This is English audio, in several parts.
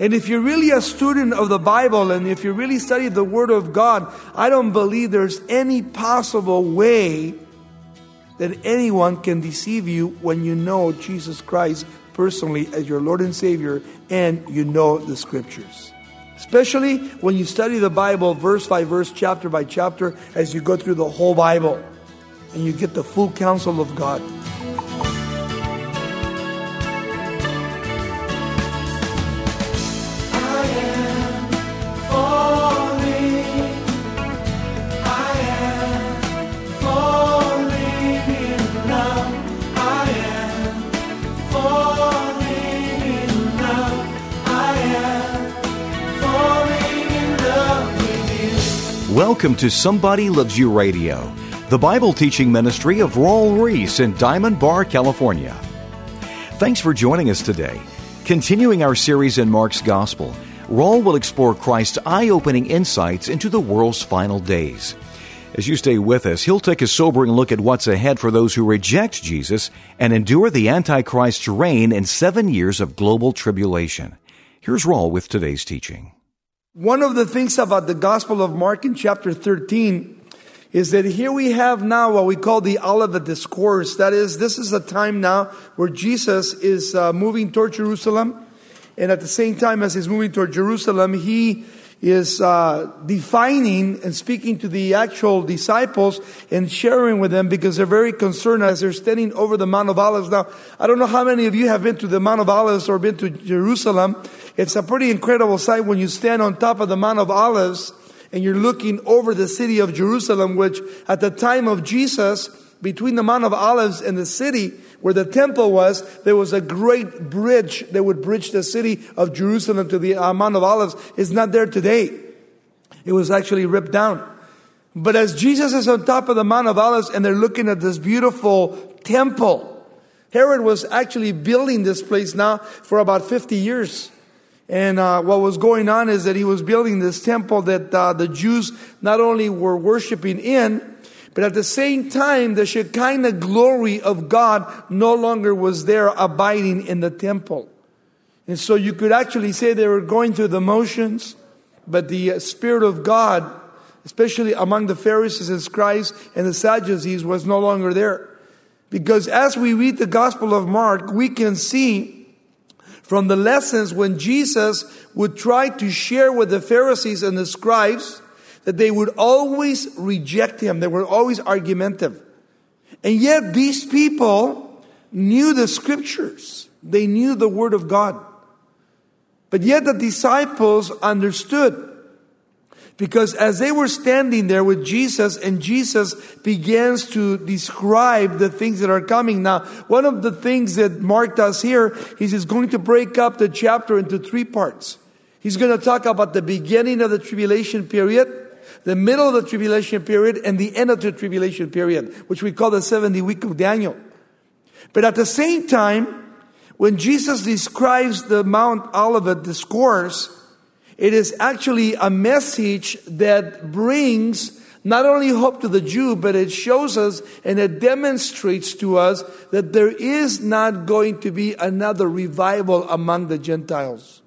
And if you're really a student of the Bible and if you really study the Word of God, I don't believe there's any possible way that anyone can deceive you when you know Jesus Christ personally as your Lord and Savior and you know the Scriptures. Especially when you study the Bible verse by verse, chapter by chapter, as you go through the whole Bible and you get the full counsel of God. Welcome to Somebody Loves You Radio, the Bible teaching ministry of Raul Ries in Diamond Bar, California. Thanks for joining us today. Continuing our series in Mark's Gospel, Raul will explore Christ's eye opening insights into the world's final days. As you stay with us, he'll take a sobering look at what's ahead for those who reject Jesus and endure the Antichrist's reign in seven years of global tribulation. Here's Raul with today's teaching. One of the things about the Gospel of Mark in chapter 13 is that here we have now what we call the Olivet Discourse. That is, this is a time now where Jesus is uh, moving toward Jerusalem. And at the same time as he's moving toward Jerusalem, he is uh, defining and speaking to the actual disciples and sharing with them because they're very concerned as they're standing over the Mount of Olives. Now, I don't know how many of you have been to the Mount of Olives or been to Jerusalem. It's a pretty incredible sight when you stand on top of the Mount of Olives and you're looking over the city of Jerusalem, which at the time of Jesus, between the Mount of Olives and the city, where the temple was, there was a great bridge that would bridge the city of Jerusalem to the uh, Mount of Olives. It's not there today. It was actually ripped down. But as Jesus is on top of the Mount of Olives and they're looking at this beautiful temple, Herod was actually building this place now for about 50 years. And uh, what was going on is that he was building this temple that uh, the Jews not only were worshiping in, but at the same time, the Shekinah glory of God no longer was there abiding in the temple. And so you could actually say they were going through the motions, but the uh, Spirit of God, especially among the Pharisees and scribes and the Sadducees, was no longer there. Because as we read the Gospel of Mark, we can see from the lessons when Jesus would try to share with the Pharisees and the scribes that they would always reject him. They were always argumentative. And yet these people knew the scriptures. They knew the word of God. But yet the disciples understood. Because as they were standing there with Jesus and Jesus begins to describe the things that are coming. Now, one of the things that Mark does here is he's going to break up the chapter into three parts. He's going to talk about the beginning of the tribulation period the middle of the tribulation period and the end of the tribulation period, which we call the 70 week of Daniel. But at the same time, when Jesus describes the Mount Olivet discourse, it is actually a message that brings not only hope to the Jew, but it shows us and it demonstrates to us that there is not going to be another revival among the Gentiles.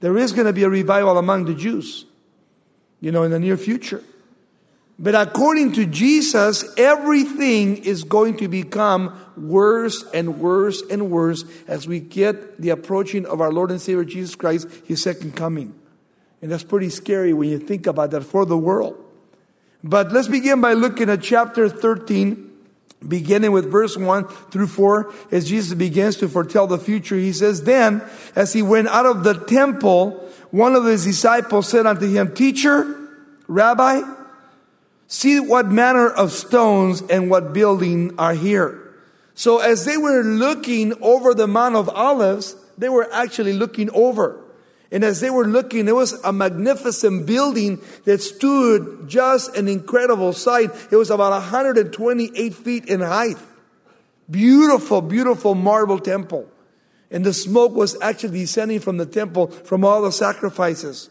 There is going to be a revival among the Jews you know, in the near future. But according to Jesus, everything is going to become worse and worse and worse as we get the approaching of our Lord and Savior Jesus Christ, His second coming. And that's pretty scary when you think about that for the world. But let's begin by looking at chapter 13, beginning with verse 1 through 4. As Jesus begins to foretell the future, he says, Then, as he went out of the temple, one of his disciples said unto him, Teacher, Rabbi, see what manner of stones and what building are here. So as they were looking over the Mount of Olives, they were actually looking over. And as they were looking, there was a magnificent building that stood just an incredible sight. It was about 128 feet in height. Beautiful, beautiful marble temple. And the smoke was actually descending from the temple from all the sacrifices.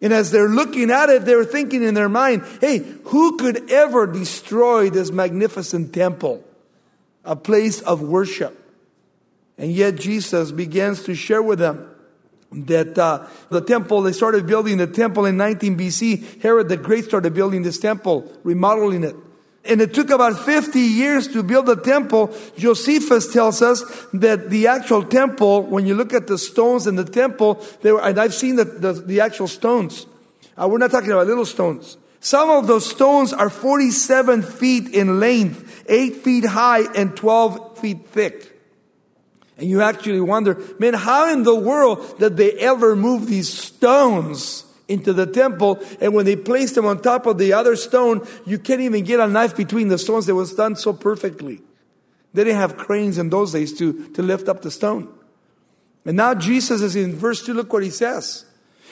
And as they're looking at it, they're thinking in their mind, hey, who could ever destroy this magnificent temple? A place of worship. And yet Jesus begins to share with them that uh, the temple, they started building the temple in 19 BC. Herod the Great started building this temple, remodeling it. And it took about 50 years to build the temple. Josephus tells us that the actual temple, when you look at the stones in the temple, they were, and I've seen the, the, the actual stones. Uh, we're not talking about little stones. Some of those stones are 47 feet in length, 8 feet high, and 12 feet thick. And you actually wonder, man, how in the world did they ever move these stones into the temple? And when they placed them on top of the other stone, you can't even get a knife between the stones. It was done so perfectly. They didn't have cranes in those days to, to lift up the stone. And now Jesus is in verse 2, look what he says.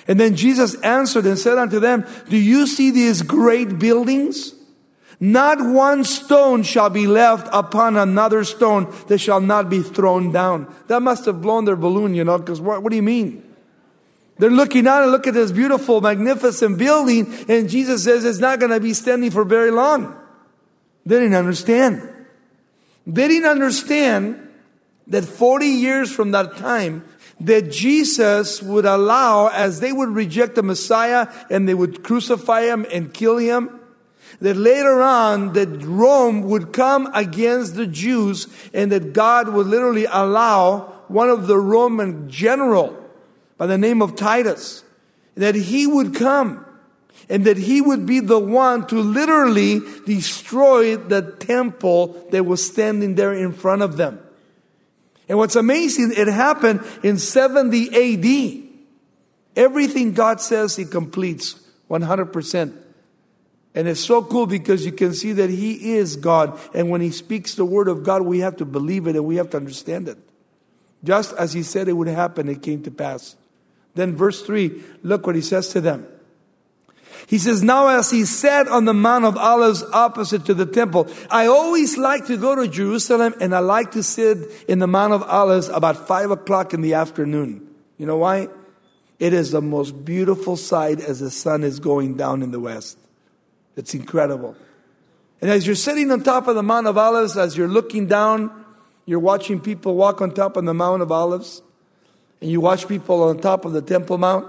And then Jesus answered and said unto them, Do you see these great buildings? Not one stone shall be left upon another stone that shall not be thrown down. That must have blown their balloon, you know, because what, what do you mean? They're looking out and look at this beautiful, magnificent building, and Jesus says it's not going to be standing for very long. They didn't understand. They didn't understand that 40 years from that time, that Jesus would allow, as they would reject the Messiah and they would crucify him and kill him, that later on that Rome would come against the Jews and that God would literally allow one of the Roman general by the name of Titus that he would come and that he would be the one to literally destroy the temple that was standing there in front of them. And what's amazing, it happened in 70 AD. Everything God says he completes 100%. And it's so cool because you can see that He is God. And when He speaks the Word of God, we have to believe it and we have to understand it. Just as He said it would happen, it came to pass. Then, verse 3, look what He says to them. He says, Now as He sat on the Mount of Olives opposite to the temple, I always like to go to Jerusalem and I like to sit in the Mount of Olives about 5 o'clock in the afternoon. You know why? It is the most beautiful sight as the sun is going down in the west. It's incredible. And as you're sitting on top of the Mount of Olives, as you're looking down, you're watching people walk on top of the Mount of Olives, and you watch people on top of the Temple Mount.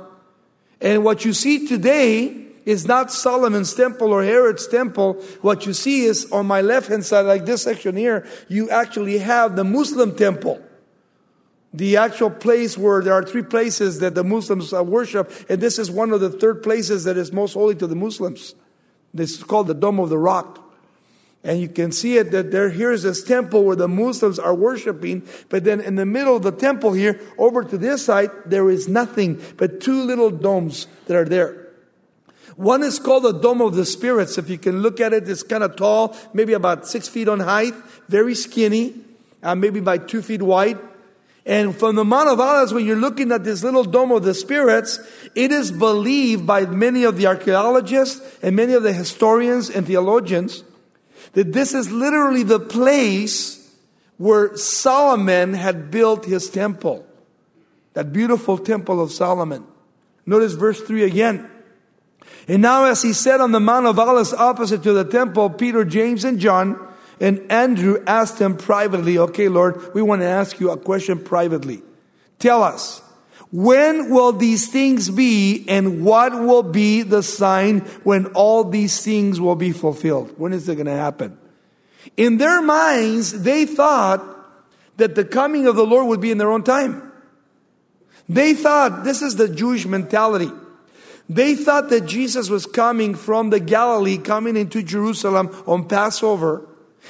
And what you see today is not Solomon's temple or Herod's temple. What you see is on my left hand side, like this section here, you actually have the Muslim temple. The actual place where there are three places that the Muslims worship, and this is one of the third places that is most holy to the Muslims. This is called the Dome of the Rock. And you can see it that there, here's this temple where the Muslims are worshiping, but then in the middle of the temple here, over to this side, there is nothing but two little domes that are there. One is called the Dome of the Spirits. If you can look at it, it's kind of tall, maybe about six feet on height, very skinny, uh, maybe by two feet wide. And from the Mount of Olives, when you're looking at this little dome of the spirits, it is believed by many of the archaeologists and many of the historians and theologians that this is literally the place where Solomon had built his temple. That beautiful temple of Solomon. Notice verse 3 again. And now as he sat on the Mount of Olives opposite to the temple, Peter, James, and John, and Andrew asked him privately, okay, Lord, we want to ask you a question privately. Tell us, when will these things be and what will be the sign when all these things will be fulfilled? When is it going to happen? In their minds, they thought that the coming of the Lord would be in their own time. They thought this is the Jewish mentality. They thought that Jesus was coming from the Galilee, coming into Jerusalem on Passover,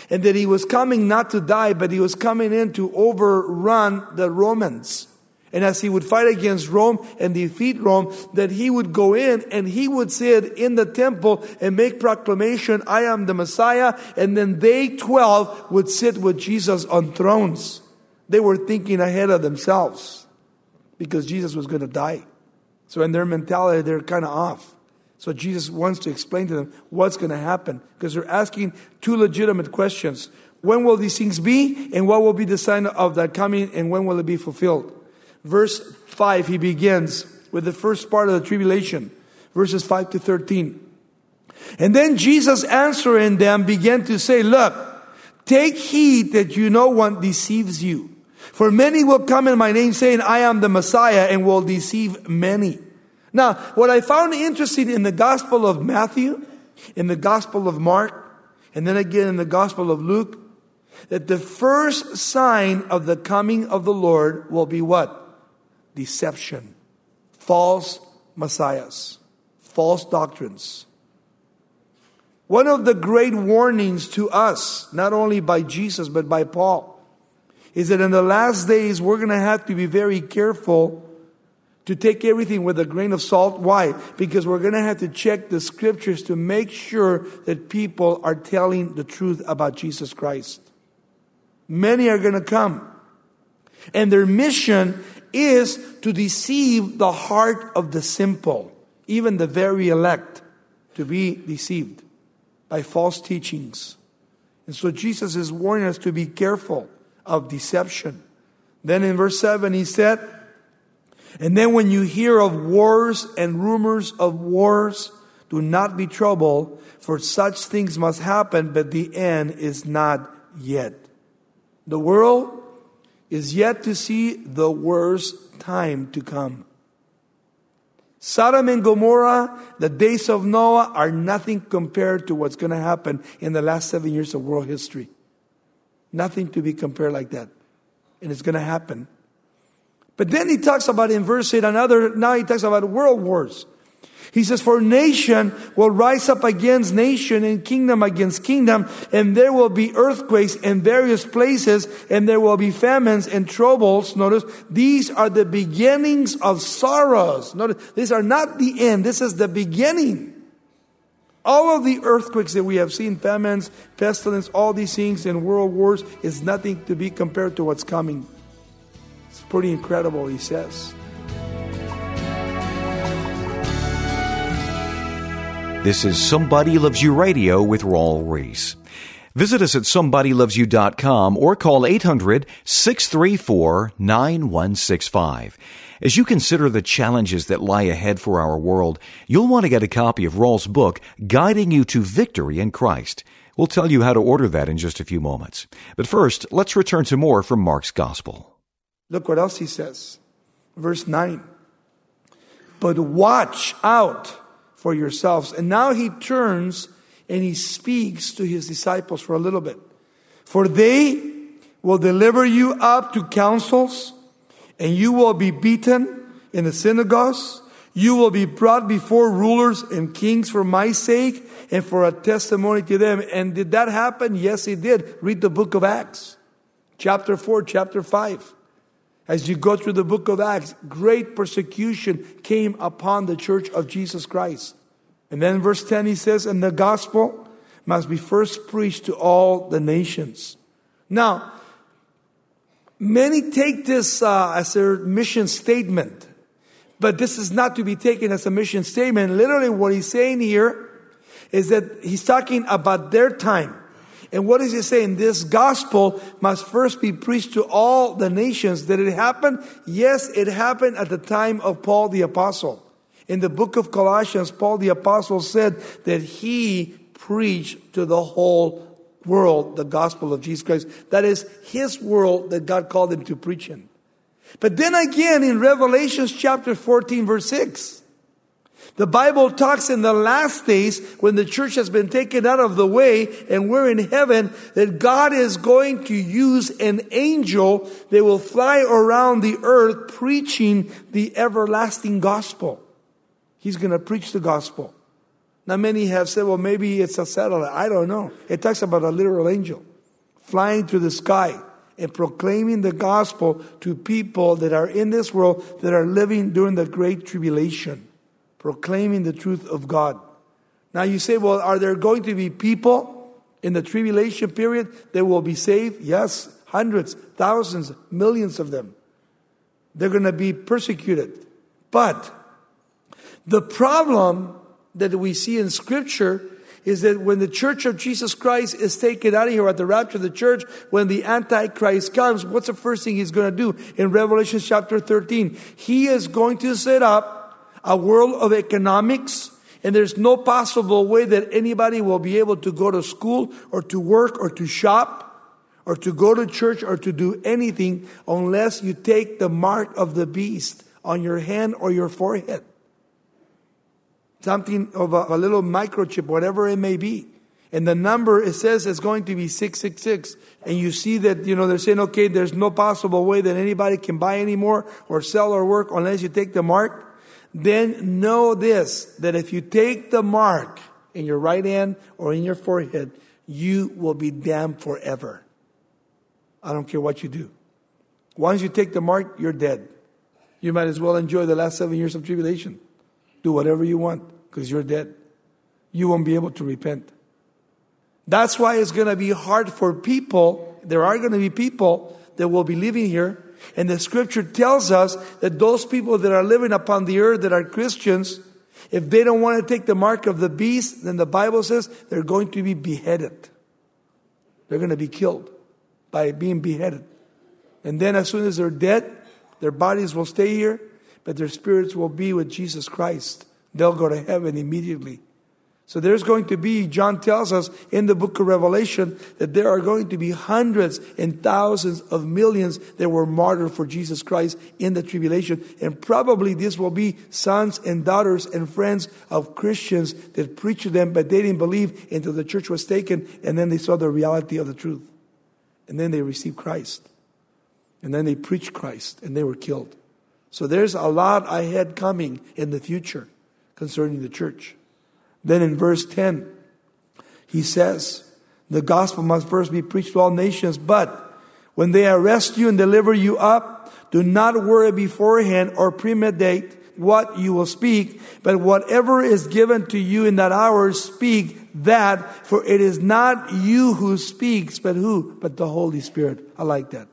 and that he was coming not to die, but he was coming in to overrun the Romans. And as he would fight against Rome and defeat Rome, that he would go in and he would sit in the temple and make proclamation, I am the Messiah. And then they 12 would sit with Jesus on thrones. They were thinking ahead of themselves because Jesus was going to die. So in their mentality, they're kind of off. So Jesus wants to explain to them what's going to happen because they're asking two legitimate questions. When will these things be? And what will be the sign of that coming? And when will it be fulfilled? Verse 5, he begins with the first part of the tribulation, verses 5 to 13. And then Jesus answering them began to say, Look, take heed that you no one deceives you. For many will come in my name saying, I am the Messiah and will deceive many. Now, what I found interesting in the Gospel of Matthew, in the Gospel of Mark, and then again in the Gospel of Luke, that the first sign of the coming of the Lord will be what? Deception. False messiahs. False doctrines. One of the great warnings to us, not only by Jesus, but by Paul, is that in the last days we're going to have to be very careful to take everything with a grain of salt. Why? Because we're going to have to check the scriptures to make sure that people are telling the truth about Jesus Christ. Many are going to come. And their mission is to deceive the heart of the simple, even the very elect, to be deceived by false teachings. And so Jesus is warning us to be careful of deception. Then in verse 7, he said, And then when you hear of wars and rumors of wars, do not be troubled, for such things must happen, but the end is not yet. The world is yet to see the worst time to come. Sodom and Gomorrah, the days of Noah are nothing compared to what's going to happen in the last seven years of world history. Nothing to be compared like that. And it's going to happen. But then he talks about in verse 8 another, now he talks about world wars. He says, For nation will rise up against nation and kingdom against kingdom, and there will be earthquakes in various places, and there will be famines and troubles. Notice, these are the beginnings of sorrows. Notice, these are not the end, this is the beginning. All of the earthquakes that we have seen, famines, pestilence, all these things, and world wars, is nothing to be compared to what's coming. It's pretty incredible, he says. This is Somebody Loves You Radio with Raul Ries. Visit us at somebodylovesyou.com or call 800 634 9165. As you consider the challenges that lie ahead for our world, you'll want to get a copy of Raul's book, Guiding You to Victory in Christ. We'll tell you how to order that in just a few moments. But first, let's return to more from Mark's Gospel. Look what else he says. Verse 9. But watch out for yourselves. And now he turns and he speaks to his disciples for a little bit. For they will deliver you up to councils, and you will be beaten in the synagogues. You will be brought before rulers and kings for my sake and for a testimony to them. And did that happen? Yes, it did. Read the book of Acts, chapter 4, chapter 5. As you go through the book of Acts, great persecution came upon the church of Jesus Christ. And then verse 10 he says, and the gospel must be first preached to all the nations. Now, many take this uh, as their mission statement, but this is not to be taken as a mission statement. Literally, what he's saying here is that he's talking about their time. And what is he saying? This gospel must first be preached to all the nations. Did it happen? Yes, it happened at the time of Paul the apostle. In the book of Colossians, Paul the apostle said that he preached to the whole world the gospel of Jesus Christ. That is his world that God called him to preach in. But then again in Revelations chapter 14 verse 6, the Bible talks in the last days when the church has been taken out of the way and we're in heaven that God is going to use an angel that will fly around the earth preaching the everlasting gospel. He's going to preach the gospel. Now many have said, well, maybe it's a satellite. I don't know. It talks about a literal angel flying through the sky and proclaiming the gospel to people that are in this world that are living during the great tribulation proclaiming the truth of God. Now you say, well, are there going to be people in the tribulation period that will be saved? Yes, hundreds, thousands, millions of them. They're going to be persecuted. But the problem that we see in Scripture is that when the church of Jesus Christ is taken out of here at the rapture of the church, when the Antichrist comes, what's the first thing he's going to do? In Revelation chapter 13, he is going to set up a world of economics, and there's no possible way that anybody will be able to go to school or to work or to shop or to go to church or to do anything unless you take the mark of the beast on your hand or your forehead. Something of a, a little microchip, whatever it may be. And the number, it says is going to be 666. And you see that, you know, they're saying, okay, there's no possible way that anybody can buy anymore or sell or work unless you take the mark. Then know this, that if you take the mark in your right hand or in your forehead, you will be damned forever. I don't care what you do. Once you take the mark, you're dead. You might as well enjoy the last seven years of tribulation. Do whatever you want because you're dead. You won't be able to repent. That's why it's going to be hard for people. There are going to be people that will be living here. And the scripture tells us that those people that are living upon the earth that are Christians, if they don't want to take the mark of the beast, then the Bible says they're going to be beheaded. They're going to be killed by being beheaded. And then as soon as they're dead, their bodies will stay here, but their spirits will be with Jesus Christ. They'll go to heaven immediately. So there's going to be, John tells us in the book of Revelation, that there are going to be hundreds and thousands of millions that were martyred for Jesus Christ in the tribulation. And probably this will be sons and daughters and friends of Christians that preached to them, but they didn't believe until the church was taken and then they saw the reality of the truth. And then they received Christ. And then they preached Christ and they were killed. So there's a lot ahead coming in the future concerning the church. Then in verse 10, he says, the gospel must first be preached to all nations, but when they arrest you and deliver you up, do not worry beforehand or premeditate what you will speak, but whatever is given to you in that hour, speak that, for it is not you who speaks, but who? But the Holy Spirit. I like that.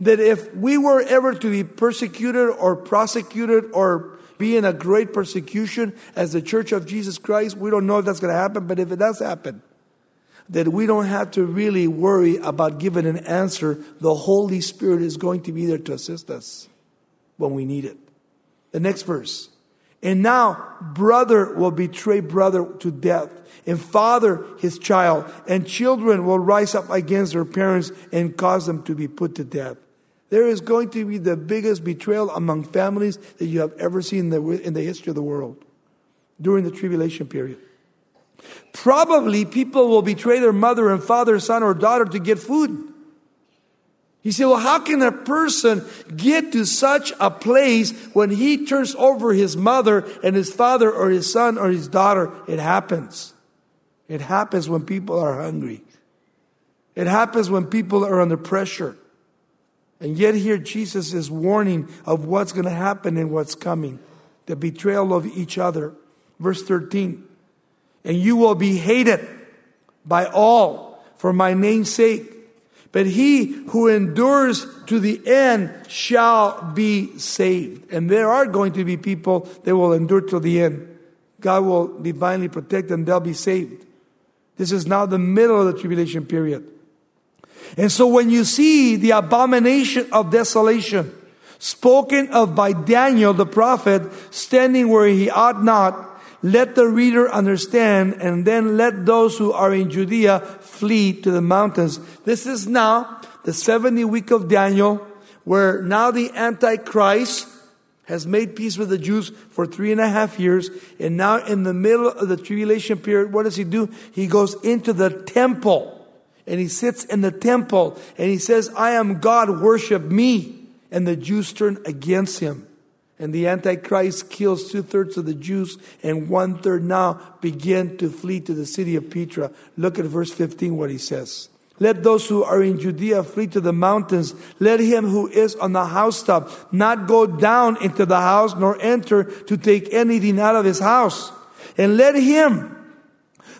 That if we were ever to be persecuted or prosecuted or be in a great persecution as the church of Jesus Christ. We don't know if that's going to happen, but if it does happen, that we don't have to really worry about giving an answer. The Holy Spirit is going to be there to assist us when we need it. The next verse. And now brother will betray brother to death, and father his child, and children will rise up against their parents and cause them to be put to death. There is going to be the biggest betrayal among families that you have ever seen in the, in the history of the world during the tribulation period. Probably people will betray their mother and father, son, or daughter to get food. You say, well, how can a person get to such a place when he turns over his mother and his father or his son or his daughter? It happens. It happens when people are hungry. It happens when people are under pressure. And yet, here Jesus is warning of what's going to happen and what's coming the betrayal of each other. Verse 13 And you will be hated by all for my name's sake. But he who endures to the end shall be saved. And there are going to be people that will endure to the end. God will divinely protect them, they'll be saved. This is now the middle of the tribulation period. And so when you see the abomination of desolation spoken of by Daniel the prophet standing where he ought not, let the reader understand and then let those who are in Judea flee to the mountains. This is now the 70 week of Daniel where now the Antichrist has made peace with the Jews for three and a half years. And now in the middle of the tribulation period, what does he do? He goes into the temple and he sits in the temple and he says, I am God, worship me. And the Jews turn against him. And the Antichrist kills two thirds of the Jews, and one third now begin to flee to the city of Petra. Look at verse 15, what he says. Let those who are in Judea flee to the mountains. Let him who is on the housetop not go down into the house nor enter to take anything out of his house. And let him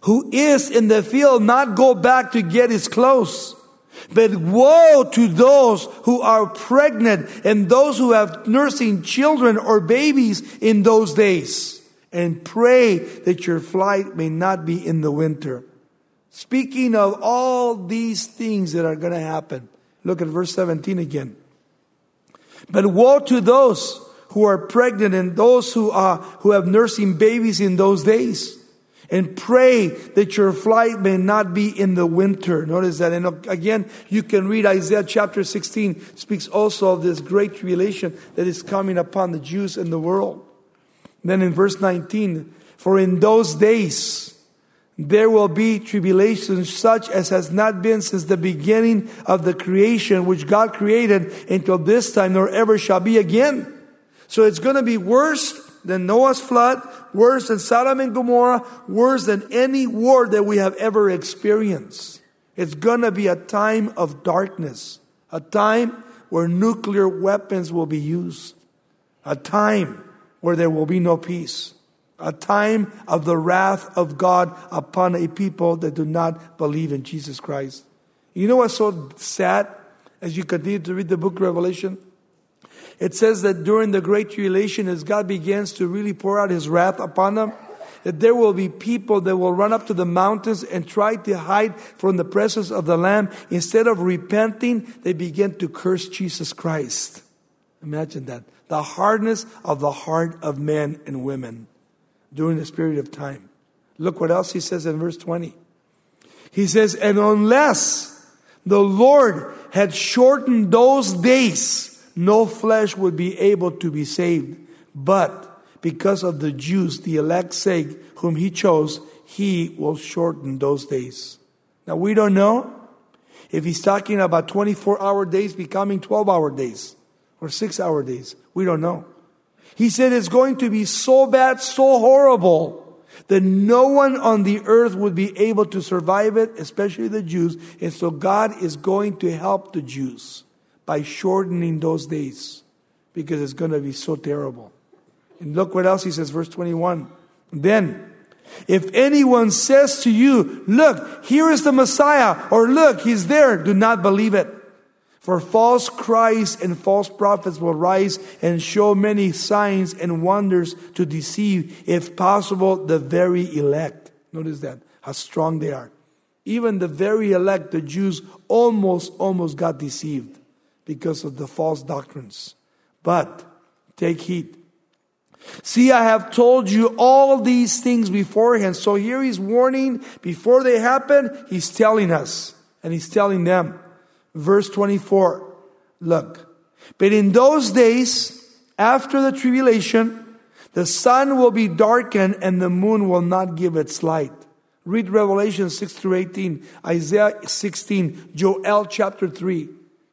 who is in the field not go back to get his clothes. But woe to those who are pregnant and those who have nursing children or babies in those days. And pray that your flight may not be in the winter. Speaking of all these things that are going to happen, look at verse 17 again. But woe to those who are pregnant and those who are, who have nursing babies in those days and pray that your flight may not be in the winter. Notice that. And again, you can read Isaiah chapter 16 speaks also of this great tribulation that is coming upon the Jews in the world. then in verse 19, for in those days, there will be tribulation such as has not been since the beginning of the creation which God created until this time, nor ever shall be again. So it's going to be worse than Noah's flood, worse than Sodom and Gomorrah, worse than any war that we have ever experienced. It's going to be a time of darkness, a time where nuclear weapons will be used, a time where there will be no peace, a time of the wrath of God upon a people that do not believe in Jesus Christ. You know what's so sad as you continue to read the book of Revelation? It says that during the Great Tribulation, as God begins to really pour out His wrath upon them, that there will be people that will run up to the mountains and try to hide from the presence of the Lamb. Instead of repenting, they begin to curse Jesus Christ. Imagine that. The hardness of the heart of men and women during this period of time. Look what else he says in verse 20. He says, And unless the Lord had shortened those days, no flesh would be able to be saved. But because of the Jews, the elect's sake, whom he chose, he will shorten those days. Now we don't know if he's talking about 24 hour days becoming 12 hour days or six hour days. We don't know. He said it's going to be so bad, so horrible that no one on the earth would be able to survive it, especially the Jews. And so God is going to help the Jews by shortening those days because it's going to be so terrible. And look what else he says, verse 21. Then, if anyone says to you, look, here is the Messiah, or look, he's there, do not believe it. For false Christs and false prophets will rise and show many signs and wonders to deceive, if possible, the very elect. Notice that, how strong they are. Even the very elect, the Jews, almost, almost got deceived because of the false doctrines. But take heed. See, I have told you all these things beforehand. So here he's warning before they happen, he's telling us and he's telling them. Verse 24. Look. But in those days, after the tribulation, the sun will be darkened and the moon will not give its light. Read Revelation 6 through 18, Isaiah 16, Joel chapter 3.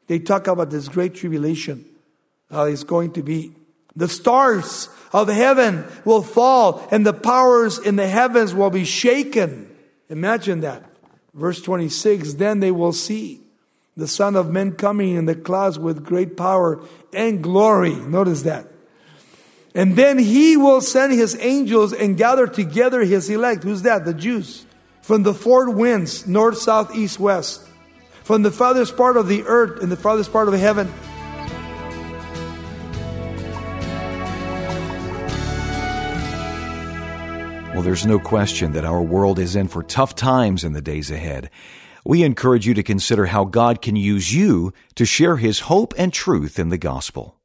They talk about this great tribulation, how it's going to be. The stars of heaven will fall and the powers in the heavens will be shaken. Imagine that. Verse 26, then they will see the Son of Man coming in the clouds with great power and glory. Notice that. And then he will send his angels and gather together his elect. Who's that? The Jews. From the four winds, north, south, east, west from the farthest part of the earth and the farthest part of heaven. Well, there's no question that our world is in for tough times in the days ahead. We encourage you to consider how God can use you to share His hope and truth in the gospel.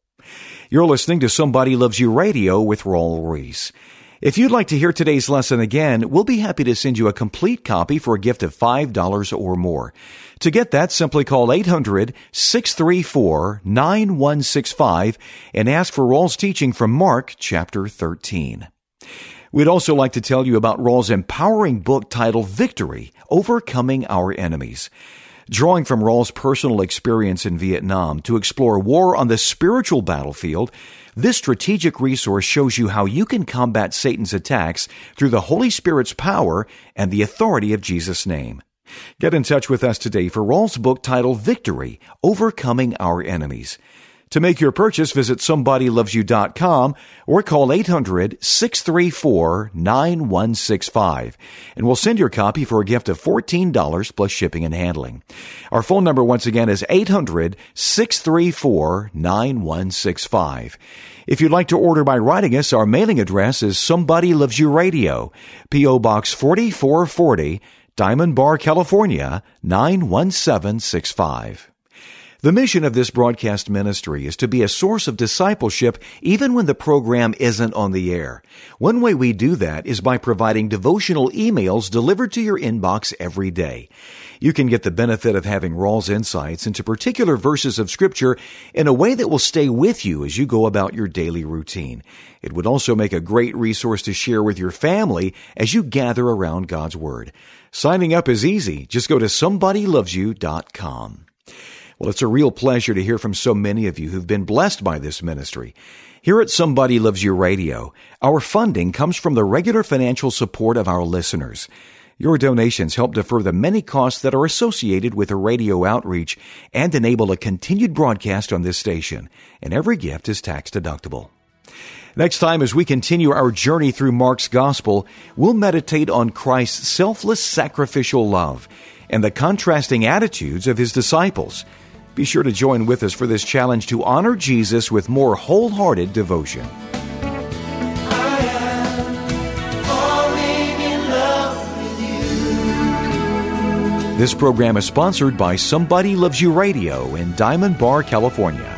You're listening to Somebody Loves You Radio with Raul Ries. If you'd like to hear today's lesson again, we'll be happy to send you a complete copy for a gift of $5 or more. To get that, simply call 800-634-9165 and ask for Raul's teaching from Mark chapter 13. We'd also like to tell you about Raul's empowering book titled Victory, Overcoming Our Enemies. Drawing from Raul's personal experience in Vietnam to explore war on the spiritual battlefield, this strategic resource shows you how you can combat Satan's attacks through the Holy Spirit's power and the authority of Jesus' name. Get in touch with us today for Raul's book titled Victory, Overcoming Our Enemies. To make your purchase, visit somebodylovesyou.com or call 800-634-9165 and we'll send your copy for a gift of $14 plus shipping and handling. Our phone number once again is 800-634-9165. If you'd like to order by writing us, our mailing address is Somebody Loves You Radio, P.O. Box 4440, Diamond Bar, California, 91765. The mission of this broadcast ministry is to be a source of discipleship even when the program isn't on the air. One way we do that is by providing devotional emails delivered to your inbox every day. You can get the benefit of having Raul's insights into particular verses of Scripture in a way that will stay with you as you go about your daily routine. It would also make a great resource to share with your family as you gather around God's Word. Signing up is easy. Just go to somebodylovesyou.com. Well, it's a real pleasure to hear from so many of you who've been blessed by this ministry. Here at Somebody Loves You Radio, our funding comes from the regular financial support of our listeners. Your donations help defer the many costs that are associated with a radio outreach and enable a continued broadcast on this station, and every gift is tax deductible. Next time, as we continue our journey through Mark's Gospel, we'll meditate on Christ's selfless sacrificial love and the contrasting attitudes of his disciples. Be sure to join with us for this challenge to honor Jesus with more wholehearted devotion. This program is sponsored by Somebody Loves You Radio in Diamond Bar, California.